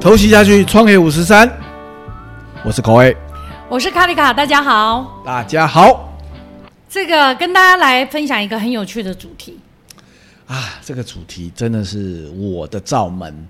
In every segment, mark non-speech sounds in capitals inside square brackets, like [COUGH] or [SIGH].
偷袭下去，创业五十三。我是口味，我是卡里卡，大家好。大家好这个跟大家来分享一个很有趣的主题啊！这个主题真的是我的罩门。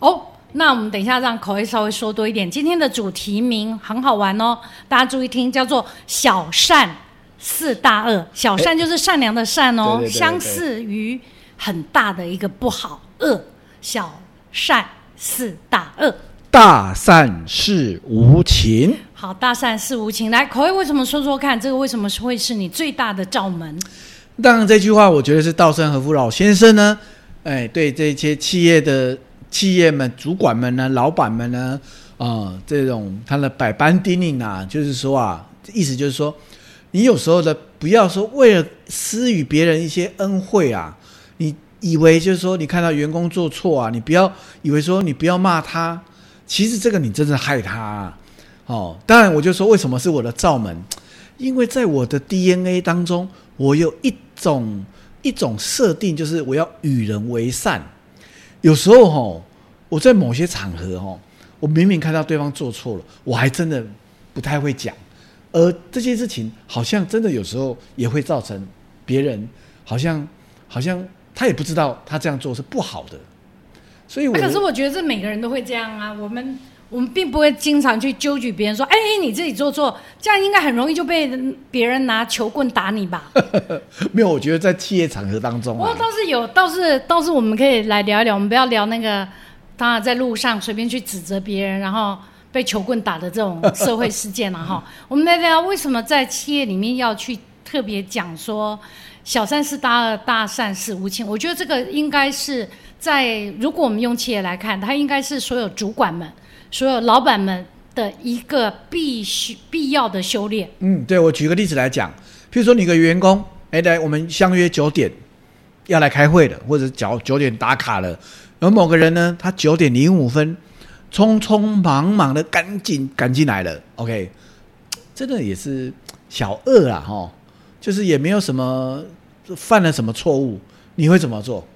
哦。那我们等一下让口味稍微说多一点。今天的主题名很好玩哦，大家注意听，叫做“小善四大恶”。小善就是善良的善哦，对对对对相似于很大的一个不好恶。小善似大恶。大善是无情，好，大善是无情。来，口味为什么说说看？这个为什么是会是你最大的罩门？当然这句话我觉得是稻盛和夫老先生呢，哎，对这些企业的企业们、主管们呢、老板们呢，啊、这种他的百般叮咛啊，就是说啊，意思就是说，你有时候的不要说为了施予别人一些恩惠啊，你以为就是说你看到员工做错啊，你不要以为说你不要骂他，其实这个你真的害他、啊。哦，当然我就说为什么是我的罩门，因为在我的 DNA 当中，我有一种一种设定，就是我要与人为善。有时候哈、我在某些场合哈、我明明看到对方做错了，我还真的不太会讲，而这件事情好像真的有时候也会造成别人好像好像他也不知道他这样做是不好的，所以我、啊可是我觉得这每个人都会这样啊。我们我们并不会经常去纠举别人说，哎，你自己做错，这样应该很容易就被别人拿球棍打你吧？[LAUGHS] 没有，我觉得在企业场合当中不过啊，倒是有，倒是倒是我们可以来聊一聊，我们不要聊那个，当然在路上随便去指责别人，然后被球棍打的这种社会事件了、哈。[LAUGHS] 我们来聊为什么在企业里面要去特别讲说小善是大恶，大善是无情。我觉得这个应该是在如果我们用企业来看，它应该是所有主管们、所有老板们的一个必须必要的修炼。嗯，对，我举个例子来讲，譬如说你个员工，哎，来，我们相约九点要来开会的，或者九九点打卡了，而某个人呢，他九点零五分匆匆忙忙的赶紧赶进来了，OK，真的也是小恶啊，哈，就是也没有什么犯了什么错误，你会怎么做？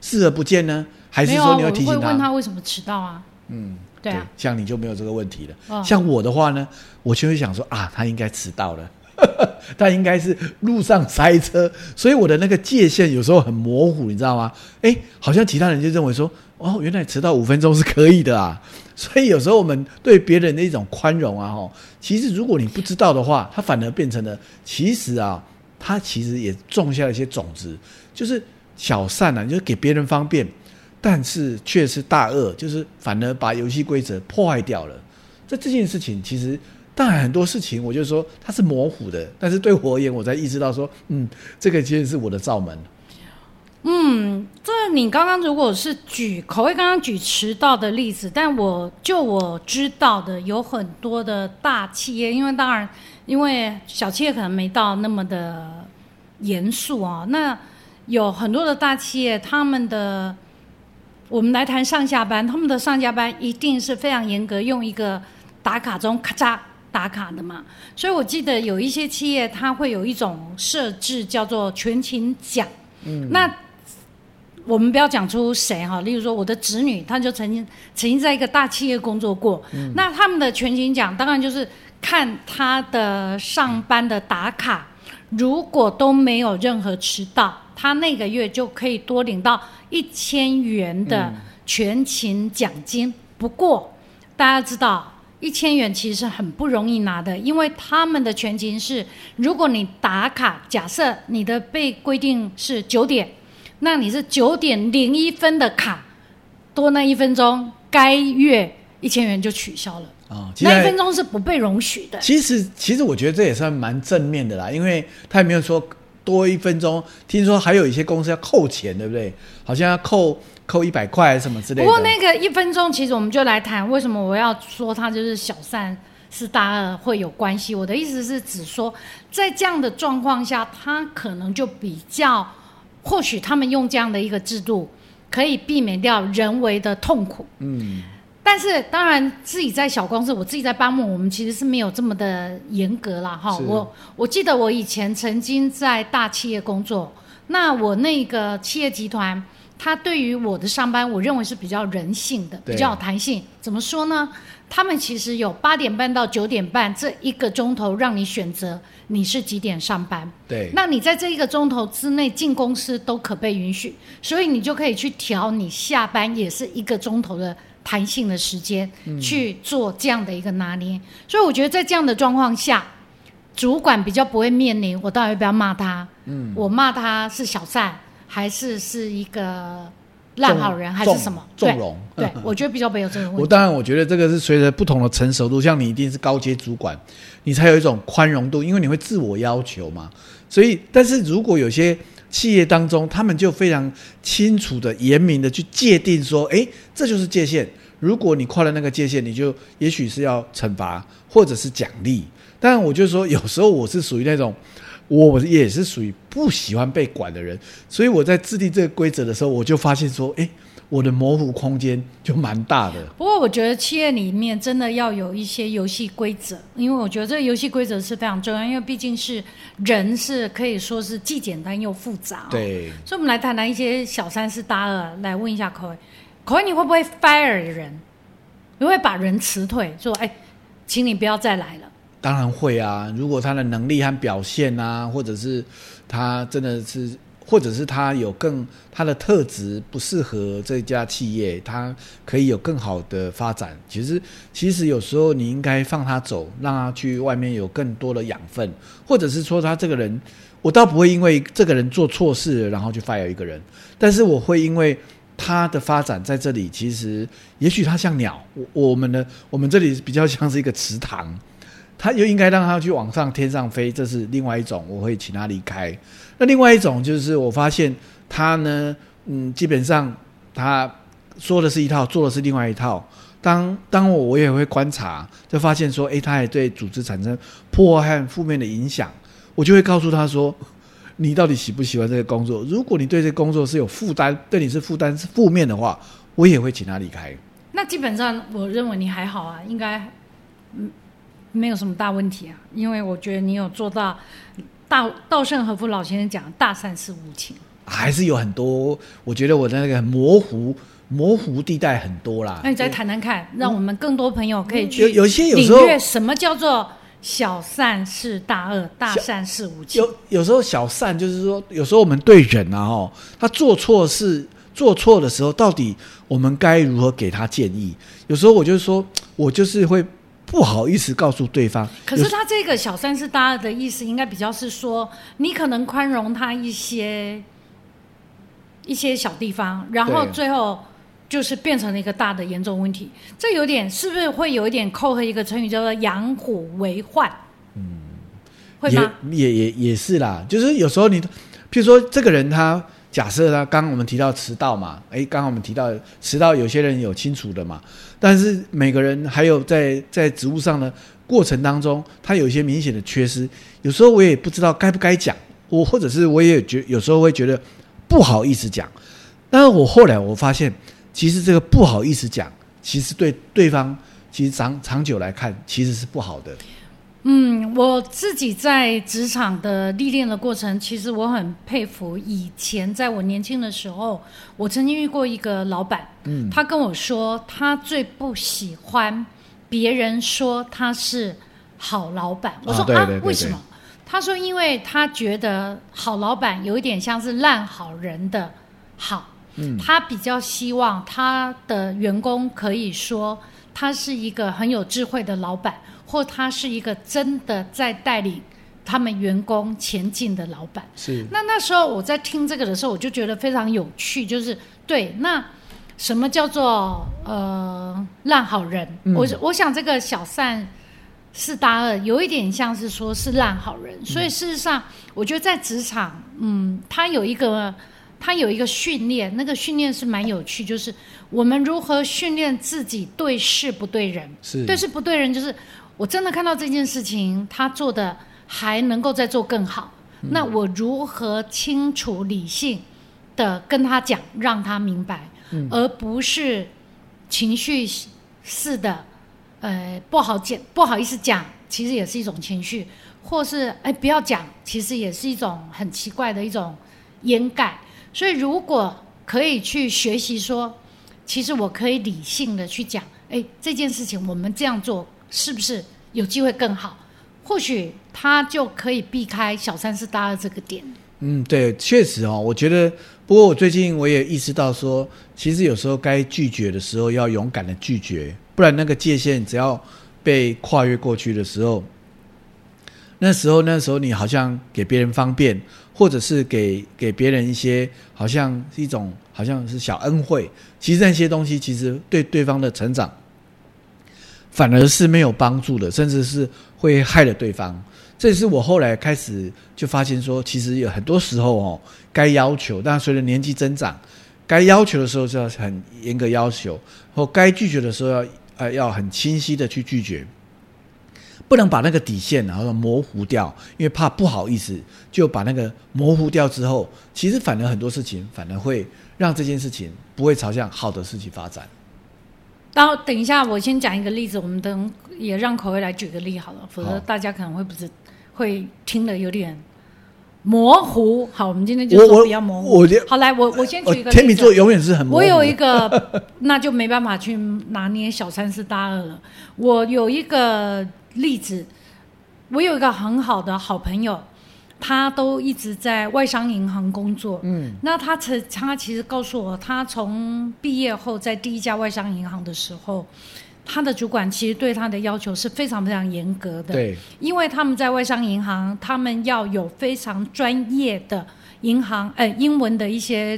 视而不见呢，还是说你我会会提醒他问他为什么迟到啊？嗯，对啊，像你就没有这个问题了。哦像我的话呢，我就会想说啊，他应该迟到了，[LAUGHS] 他应该是路上塞车，所以我的那个界限有时候很模糊，你知道吗？哎，好像其他人就认为说，哦，原来迟到五分钟是可以的啊。[LAUGHS] 所以有时候我们对别人的一种宽容啊，哈，其实如果你不知道的话，他反而变成了，其实啊，他其实也种下了一些种子，就是小善啊，就是给别人方便，但是却是大恶，就是反而把游戏规则破坏掉了。这这件事情其实当然很多事情，我就说它是模糊的，但是对我而言，我才意识到说，嗯，这个其实是我的罩门。嗯，这你刚刚如果是举口味，刚刚举迟到的例子，但我就我知道的有很多的大企业，因为当然，因为小企业可能没到那么的严肃啊。那有很多的大企业，他们的我们来谈上下班，他们的上下班一定是非常严格，用一个打卡钟咔嚓打卡的嘛。所以我记得有一些企业，它会有一种设置叫做全勤奖。嗯，那我们不要讲出谁哈，例如说我的侄女，她就曾经曾经在一个大企业工作过。那他们的全勤奖当然就是看他的上班的打卡，如果都没有任何迟到，他那个月就可以多领到一千元的全勤奖金。不过大家知道。一千元其实很不容易拿的，因为他们的全勤是，如果你打卡，假设你的被规定是九点，那你是九点零一分的卡，多那一分钟，该月一千元就取消了。啊、那一分钟是不被容许的。其实其实我觉得这也算蛮正面的啦，因为他也没有说多一分钟，听说还有一些公司要扣钱，对不对？好像要扣扣一百块什么之类的。不过那个一分钟，其实我们就来谈为什么我要说他就是小三是大二会有关系。我的意思是指说，在这样的状况下，他可能就比较，或许他们用这样的一个制度，可以避免掉人为的痛苦。嗯，但是当然，自己在小公司，我自己在巴木，我们其实是没有这么的严格啦。哈，我我记得我以前曾经在大企业工作，那我那个企业集团，他对于我的上班，我认为是比较人性的，比较有弹性。怎么说呢？他们其实有八点半到九点半这一个钟头让你选择你是几点上班。对，那你在这一个钟头之内进公司都可被允许，所以你就可以去调你下班也是一个钟头的弹性的时间、去做这样的一个拿捏。所以我觉得在这样的状况下，主管比较不会面临我到底要不要骂他，嗯，我骂他是小善还是是一个烂好人还是什么？对纵容。对，我觉得比较没有这个问题。我当然，我觉得这个是随着不同的成熟度，像你一定是高阶主管，你才有一种宽容度，因为你会自我要求嘛。所以，但是如果有些企业当中，他们就非常清楚的、严明的去界定说，诶，这就是界限。如果你跨了那个界限，你就也许是要惩罚或者是奖励。但，我就说有时候我是属于那种，我也是属于不喜欢被管的人，所以我在制定这个规则的时候，我就发现说，诶，我的模糊空间就蛮大的。不过，我觉得企业里面真的要有一些游戏规则，因为我觉得这个游戏规则是非常重要，因为毕竟是人是可以说是既简单又复杂、哦。，对，所以我们来谈谈一些小三是大二，来问一下口味，口味你会不会 fire 人？你会把人辞退，说哎，请你不要再来了。当然会啊，如果他的能力和表现啊，或者是他真的是，或者是他有更他的特质不适合这家企业，他可以有更好的发展。其实，其实有时候你应该放他走，让他去外面有更多的养分，或者是说他这个人，我倒不会因为这个人做错事然后去 fire 一个人，但是我会因为。他的发展在这里，其实也许他像鸟，我我们的我们这里比较像是一个池塘，他又应该让他去往上天上飞，这是另外一种，我会请他离开。那另外一种就是我发现他呢，嗯，基本上他说的是一套，做的是另外一套。当当我我也会观察，就发现说，诶，他也对组织产生破坏和负面的影响，我就会告诉他说，你到底喜不喜欢这个工作？如果你对这个工作是有负担，对你是负担是负面的话，我也会请他离开。那基本上我认为你还好啊，应该嗯没有什么大问题啊，因为我觉得你有做到大稻盛和夫老先生讲大善是无情。还是有很多，我觉得我的那个模糊模糊地带很多啦。那你再谈谈看，让我们更多朋友可以有去有些有时候领略什么叫做小善是大恶，大善是无情。有有时候小善就是说，有时候我们对人啊，哦，他做错事做错的时候，到底我们该如何给他建议？有时候我就说，我就是会不好意思告诉对方。可是他这个小三是大二的意思，应该比较是说，你可能宽容他一些一些小地方，然后最后就是变成了一个大的严重问题。这有点是不是会有一点扣合一个成语叫做养虎为患？嗯，会吗？也也也也是啦，就是有时候你，譬如说这个人他假设呢刚刚我们提到迟到嘛，诶，刚刚我们提到迟到，有些人有清楚的嘛，但是每个人还有在在职务上的过程当中，他有一些明显的缺失，有时候我也不知道该不该讲，我或者是我也觉有时候会觉得不好意思讲，但是我后来我发现，其实这个不好意思讲，其实对对方其实长长久来看其实是不好的。嗯，我自己在职场的历练的过程，其实我很佩服以前在我年轻的时候，我曾经遇过一个老板，嗯，他跟我说，他最不喜欢别人说他是好老板。我说啊为什么？他说，因为他觉得好老板有一点像是烂好人的好，嗯，他比较希望他的员工可以说他是一个很有智慧的老板，或他是一个真的在带领他们员工前进的老板。是那那时候我在听这个的时候，我就觉得非常有趣，就是对那什么叫做呃烂好人？嗯我我想这个小善是大二，有一点像是说是烂好人，所以事实上，我觉得在职场，嗯，他有一个他有一个训练，那个训练是蛮有趣，就是我们如何训练自己对事不对人。是对事不对人，就是我真的看到这件事情，他做的还能够再做更好。那我如何清楚理性的跟他讲，让他明白，而不是情绪式的，呃，不好讲，不好意思讲，其实也是一种情绪，或是哎不要讲，其实也是一种很奇怪的一种掩盖。所以如果可以去学习说，其实我可以理性的去讲，哎，这件事情我们这样做是不是有机会更好？或许他就可以避开小三是大二这个点。嗯，对，确实哦，我觉得。不过我最近我也意识到说，其实有时候该拒绝的时候要勇敢的拒绝，不然那个界限只要被跨越过去的时候，那时候那时候你好像给别人方便，或者是给给别人一些好像是一种好像是小恩惠，其实那些东西其实对对方的成长反而是没有帮助的，甚至是会害了对方。这也是我后来开始就发现说，其实有很多时候哦，该要求，但随着年纪增长，该要求的时候就要很严格要求，或该拒绝的时候要呃要很清晰的去拒绝，不能把那个底线然后模糊掉，因为怕不好意思就把那个模糊掉之后，其实反而很多事情反而会让这件事情不会朝向好的事情发展。然后等一下，我先讲一个例子，我们等也让口味来举个例好了，否则大家可能会不知。会听得有点模糊。好，我们今天就说比较模糊。好，来，我我先举一个。天秤座永远是很模糊。我有一个，[LAUGHS] 那就没办法去拿捏小三是大二了。我有一个例子，我有一个很好的好朋友，他都一直在外商银行工作。嗯，那他曾他其实告诉我，他从毕业后在第一家外商银行的时候。他的主管其实对他的要求是非常非常严格的，对，因为他们在外商银行，他们要有非常专业的银行，呃，英文的一些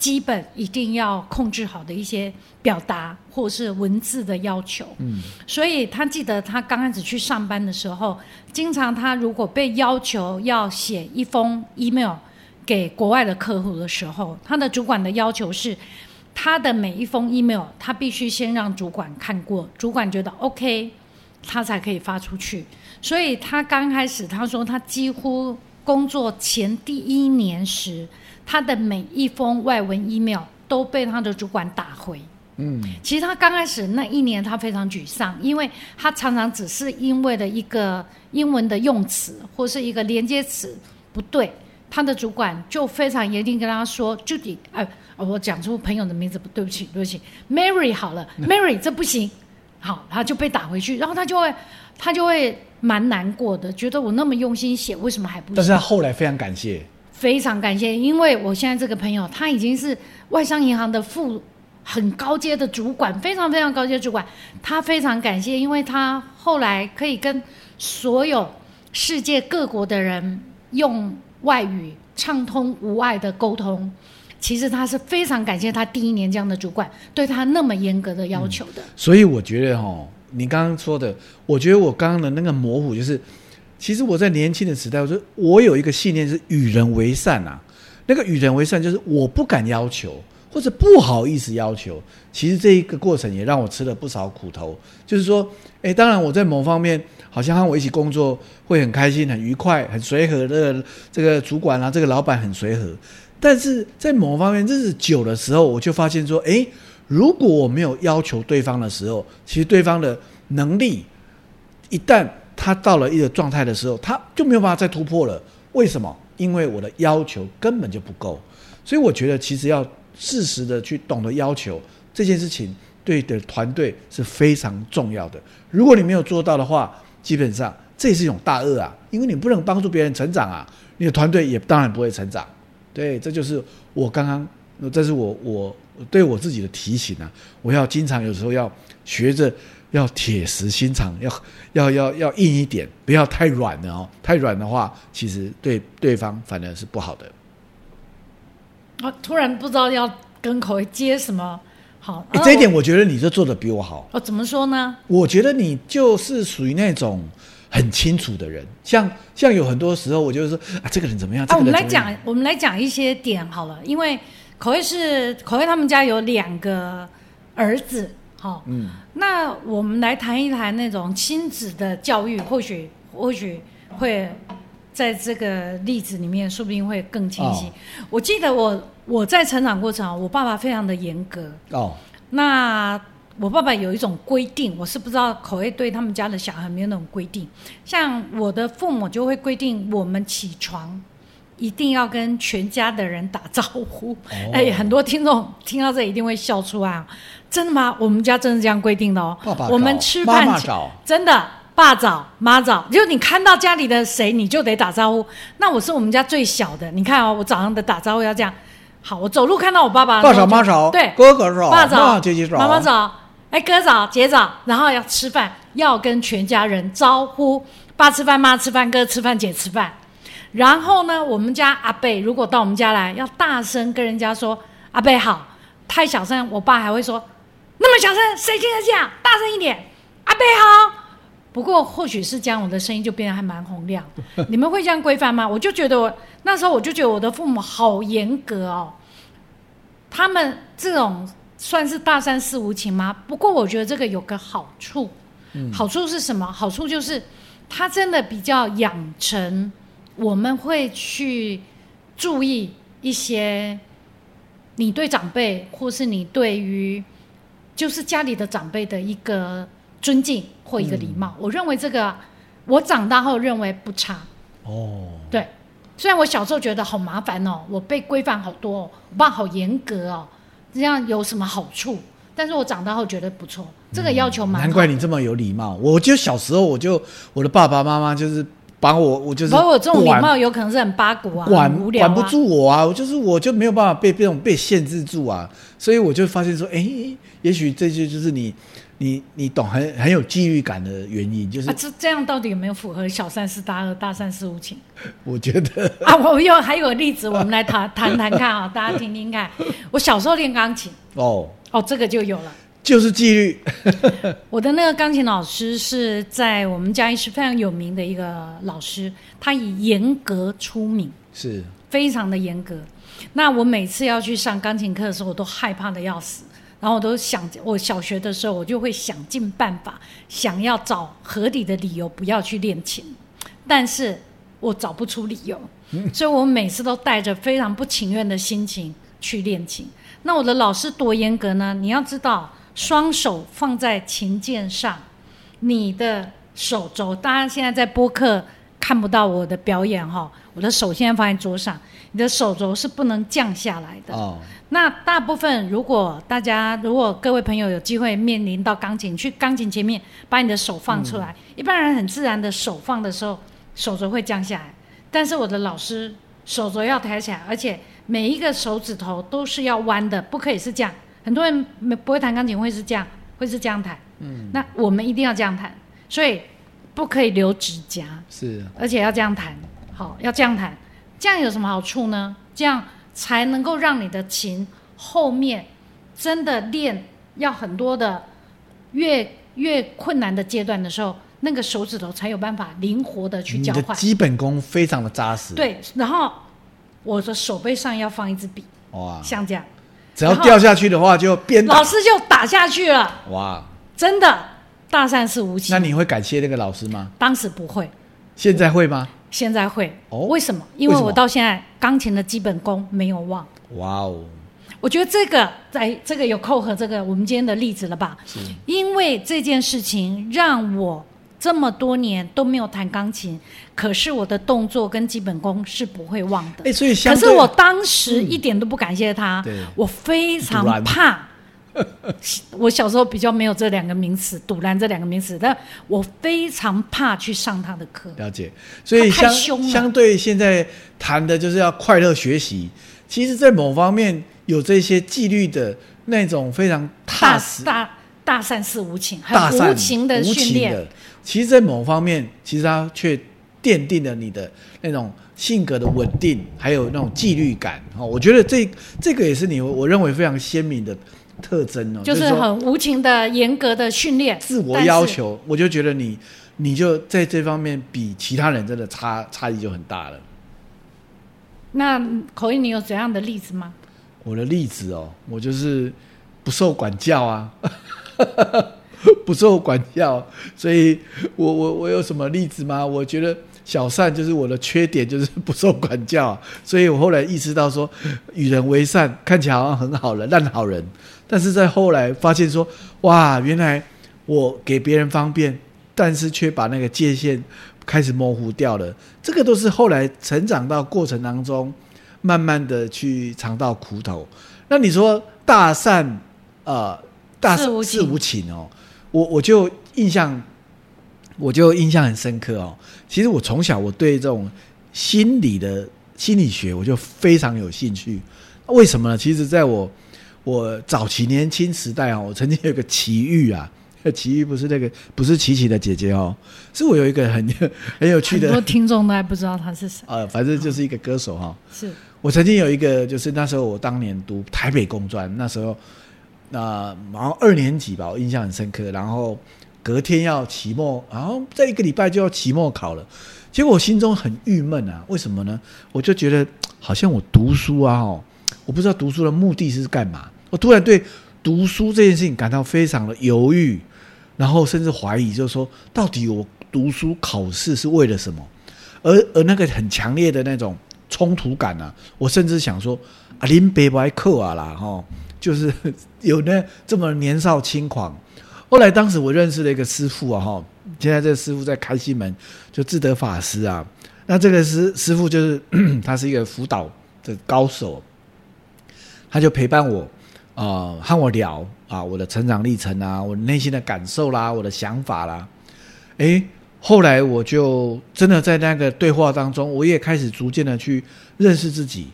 基本一定要控制好的一些表达或是文字的要求。嗯，所以他记得他刚开始去上班的时候，经常他如果被要求要写一封 email 给国外的客户的时候，他的主管的要求是。他的每一封 email，他必须先让主管看过，主管觉得 OK，他才可以发出去。所以他刚开始他说，他几乎工作前第一年时，他的每一封外文 email 都被他的主管打回。嗯，其实他刚开始那一年他非常沮丧，因为他常常只是因为了一个英文的用词或是一个连接词不对，他的主管就非常严厉跟他说：“Judy，哎。”我讲出朋友的名字，对不起，对不起，Mary 好了，Mary 这不行，好，他就被打回去，然后他就会，他就会蛮难过的，觉得我那么用心写，为什么还不？但是他后来非常感谢，非常感谢，因为我现在这个朋友，他已经是外商银行的副很高阶的主管，非常非常高阶主管，他非常感谢，因为他后来可以跟所有世界各国的人用外语畅通无碍的沟通。其实他是非常感谢他第一年这样的主管对他那么严格的要求的。所以我觉得哈，你刚刚说的，我觉得我刚刚的那个模糊，就是其实我在年轻的时代，我说我有一个信念是与人为善啊。那个与人为善，就是我不敢要求或者不好意思要求。其实这一个过程也让我吃了不少苦头。就是说，哎，当然我在某方面好像和我一起工作会很开心、很愉快、很随和的这个主管啊，这个老板很随和。但是在某方面，日子久的时候，我就发现说，哎，如果我没有要求对方的时候，其实对方的能力一旦他到了一个状态的时候，他就没有办法再突破了。为什么？因为我的要求根本就不够。所以我觉得，其实要适时的去懂得要求这件事情，对的团队是非常重要的。如果你没有做到的话，基本上这也是一种大恶啊，因为你不能帮助别人成长啊，你的团队也当然不会成长。对，这就是我刚刚，这是我我对我自己的提醒啊！我要经常有时候要学着要铁石心肠，要要要要硬一点，不要太软了哦。太软的话，其实对对方反而是不好的。啊，突然不知道要跟口味接什么好。这一点我觉得你就做的比我好。哦，怎么说呢？我觉得你就是属于那种。很清楚的人，像像有很多时候，我就是说啊，这个人怎么样？啊，我们来讲，我们来讲一些点好了。因为口味是口味，他们家有两个儿子，好，嗯，那我们来谈一谈那种亲子的教育，或许或许会在这个例子里面，说不定会更清晰。我记得我我在成长过程，我爸爸非常的严格哦，那。我爸爸有一种规定，我是不知道口味对他们家的小孩没有那种规定。像我的父母就会规定，我们起床一定要跟全家的人打招呼。哦 [LAUGHS] 哎，很多听众听到这一定会笑出来、啊。真的吗？我们家真是这样规定的哦。爸爸我们吃饭真的爸早妈早，就你看到家里的谁，你就得打招呼。那我是我们家最小的，你看哦，我早上的打招呼要这样。好，我走路看到我爸爸，爸早妈早，对，哥哥早，爸早，姐姐早，妈妈早，哎，哥早，姐早，然后要吃饭，要跟全家人招呼，爸吃饭，妈吃饭，哥吃饭，姐吃饭。然后呢，我们家阿贝如果到我们家来，要大声跟人家说阿贝好，太小声，我爸还会说那么小声，谁听得见？大声一点，阿贝好。不过或许是这样，我的声音就变得还蛮洪亮。[LAUGHS] 你们会这样规范吗？我就觉得我那时候我就觉得我的父母好严格哦。他们这种算是大三四无情吗？不过我觉得这个有个好处，好处是什么？好处就是他真的比较养成我们会去注意一些你对长辈，或是你对于就是家里的长辈的一个尊敬或一个礼貌。我认为这个我长大后认为不差。哦，对，虽然我小时候觉得好麻烦哦，我被规范好多、哦，我爸好严格哦，这样有什么好处？但是我长大后觉得不错，这个要求蛮难怪你这么有礼貌。我就小时候我就我的爸爸妈妈就是把我我就是不过我这种礼貌有可能是很八股啊，管管不住我啊，我就是我就没有办法被这种被限制住啊，所以我就发现说，哎，也许这些就是你你你懂很很有纪律感的原因，就是啊，这这样到底有没有符合小三思大二大三是无情我觉得啊？我有还有个例子，我们来谈谈谈看啊，大家听听看。我小时候练钢琴，[LAUGHS] 哦，哦，这个就有了。就是纪律，[LAUGHS] 我的那个钢琴老师是在我们嘉义是非常有名的一个老师，他以严格出名，是非常的严格。那我每次要去上钢琴课的时候，我都害怕的要死。然后我都想，我小学的时候，我就会想尽办法，想要找合理的理由不要去练琴，但是我找不出理由，[LAUGHS] 所以我每次都带着非常不情愿的心情去练琴。那我的老师多严格呢？你要知道，双手放在琴键上，你的手肘，大家现在在播客看不到我的表演哈，我的手现在放在桌上，你的手肘是不能降下来的。哦，那大部分，如果大家如果各位朋友有机会面临到钢琴，去钢琴前面把你的手放出来，一般人很自然的手放的时候，手肘会降下来。但是我的老师手肘要抬起来，而且每一个手指头都是要弯的，不可以是这样。很多人没不会弹钢琴会是这样，会是这样弹。嗯，那我们一定要这样弹，所以不可以留指甲。是而且要这样弹，好，要这样弹，这样有什么好处呢？这样才能够让你的琴后面真的练要很多的越越困难的阶段的时候，那个手指头才有办法灵活的去交换。基本功非常的扎实，，对，然后我的手背上要放一支笔，哇，像这样，只要掉下去的话就鞭打老，师就打下去了，哇，真的大善是无情。那你会感谢那个老师吗？当时不会，现在会吗？现在会。哦为什么？因为我到现在钢琴的基本功没有忘。哇哦，我觉得这个在这个有扣合这个我们今天的例子了吧？是因为这件事情让我这么多年都没有弹钢琴，可是我的动作跟基本功是不会忘的。哎，所以相对可是我当时一点都不感谢他，对我非常怕。我小时候比较没有这两个名词“堵拦”这两个名词，但我非常怕去上他的课。了解，所以相相对现在谈的就是要快乐学习，其实，在某方面有这些纪律的那种非常踏大实、大大善是无情，很无情的训练。其实，在某方面，其实它却奠定了你的那种性格的稳定，还有那种纪律感。哦，我觉得这这个也是你我认为非常鲜明的特征哦，就是很无情的、严格的训练，自我要求，我就觉得你你就在这方面比其他人真的差差异就很大了。那口音，你有怎样的例子吗？我的例子哦，我就是不受管教啊，[LAUGHS] 不受管教，所以我我我有什么例子吗？我觉得小善就是我的缺点，就是不受管教，所以我后来意识到说，与人为善看起来好像很好人，烂好人，但是在后来发现说，哇，原来我给别人方便，但是却把那个界限开始模糊掉了。这个都是后来成长到过程当中，慢慢的去尝到苦头。那你说大善呃大事无情哦，我我就印象我就印象很深刻哦。其实我从小我对这种心理的心理学我就非常有兴趣。为什么呢？其实在我我早期年轻时代哦，我曾经有个奇遇啊，[LAUGHS] 奇遇不是那个不是琪琪的姐姐哦，是我有一个很 [LAUGHS] 很有趣的很多的听众都还不知道他是谁。呃，反正就是一个歌手哈、是我曾经有一个，就是那时候我当年读台北工专，那时候那然后二年级吧，我印象很深刻。然后隔天要期末，然后在一个礼拜就要期末考了，结果我心中很郁闷啊，为什么呢？我就觉得好像我读书啊，哦，我不知道读书的目的是干嘛，我突然对读书这件事情感到非常的犹豫，然后甚至怀疑，就是说到底我读书考试是为了什么？而而那个很强烈的那种冲突感啊，我甚至想说啊，林北白克啊啦，哈，就是 [LAUGHS] 有那这么年少轻狂。后来当时我认识了一个师傅啊，哈，现在这个师傅在开西门，就智德法师啊。那这个师师傅就是 [CLEARS THROAT] 他是一个辅导的高手，他就陪伴我啊、和我聊啊，我的成长历程啊，我内心的感受啦，我的想法啦。诶，后来我就真的在那个对话当中，我也开始逐渐的去认识自己。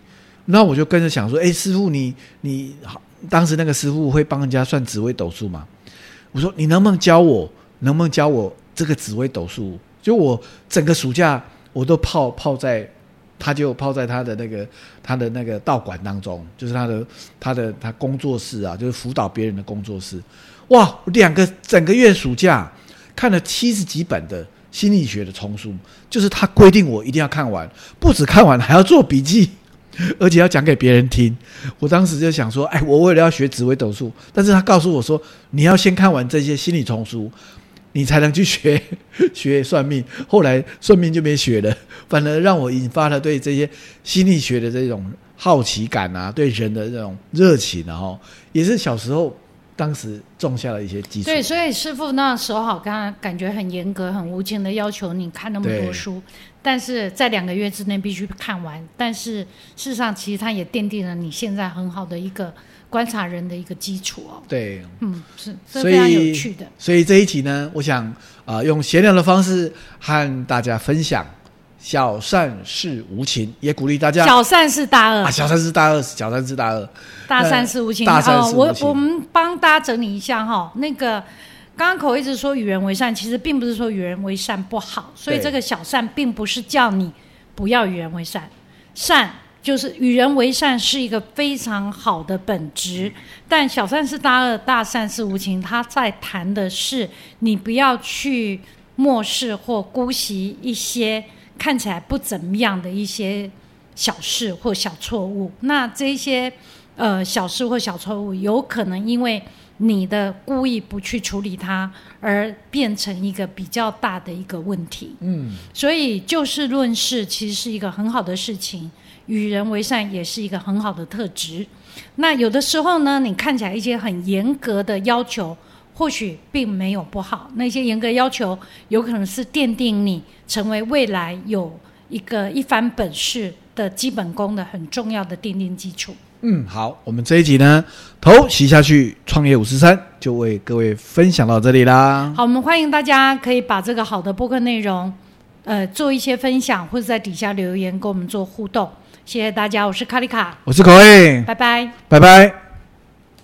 那我就跟着想说，诶，师傅你你好，当时那个师傅会帮人家算紫微斗数嘛？我说你能不能教我，能不能教我这个紫微斗数？就我整个暑假我都泡泡在，他就泡在他的那个他的那个道馆当中，就是他的他的他工作室啊，就是辅导别人的工作室。哇，两个整个月暑假看了七十几本的心理学的丛书，就是他规定我一定要看完，不止看完还要做笔记。[LAUGHS] 而且要讲给别人听，我当时就想说，哎，我为了要学紫微斗数，但是他告诉我说，你要先看完这些心理丛书，你才能去学 [LAUGHS] 学算命。后来算命就没学了，反而让我引发了对这些心理学的这种好奇感啊，对人的这种热情啊，哈，也是小时候当时种下了一些基础。对，所以师傅那时候好，刚刚感觉很严格、很无情的要求你看那么多书，但是在两个月之内必须看完。但是事实上，其实他也奠定了你现在很好的一个观察人的一个基础哦。对，嗯，是，这所非常有以趣的。所以这一集呢，我想啊、呃用闲聊的方式和大家分享“小善是无情”，也鼓励大家小善是大恶啊，，小善是大恶，小善是大恶。大善是无情。大善是无哦、情我我们帮大家整理一下哈，那个刚刚口一直说与人为善，其实并不是说与人为善不好，所以对这个小善并不是叫你不要与人为善，善。就是与人为善是一个非常好的本质，但小善是大恶，大善是无情。他在谈的是你不要去漠视或姑息一些看起来不怎么样的一些小事或小错误。那这些呃小事或小错误，有可能因为你的故意不去处理它，而变成一个比较大的一个问题。嗯，所以就事论事其实是一个很好的事情，与人为善也是一个很好的特质。那有的时候呢，你看起来一些很严格的要求，或许并没有不好。那些严格要求有可能是奠定你成为未来有一个一番本事的基本功的很重要的奠定基础。嗯，好，我们这一集呢，头洗下去，创业五十三就为各位分享到这里啦。好，我们欢迎大家可以把这个好的播客内容，呃，做一些分享，或者在底下留言跟我们做互动。谢谢大家，我是卡丽卡，我是口味，拜拜。拜拜。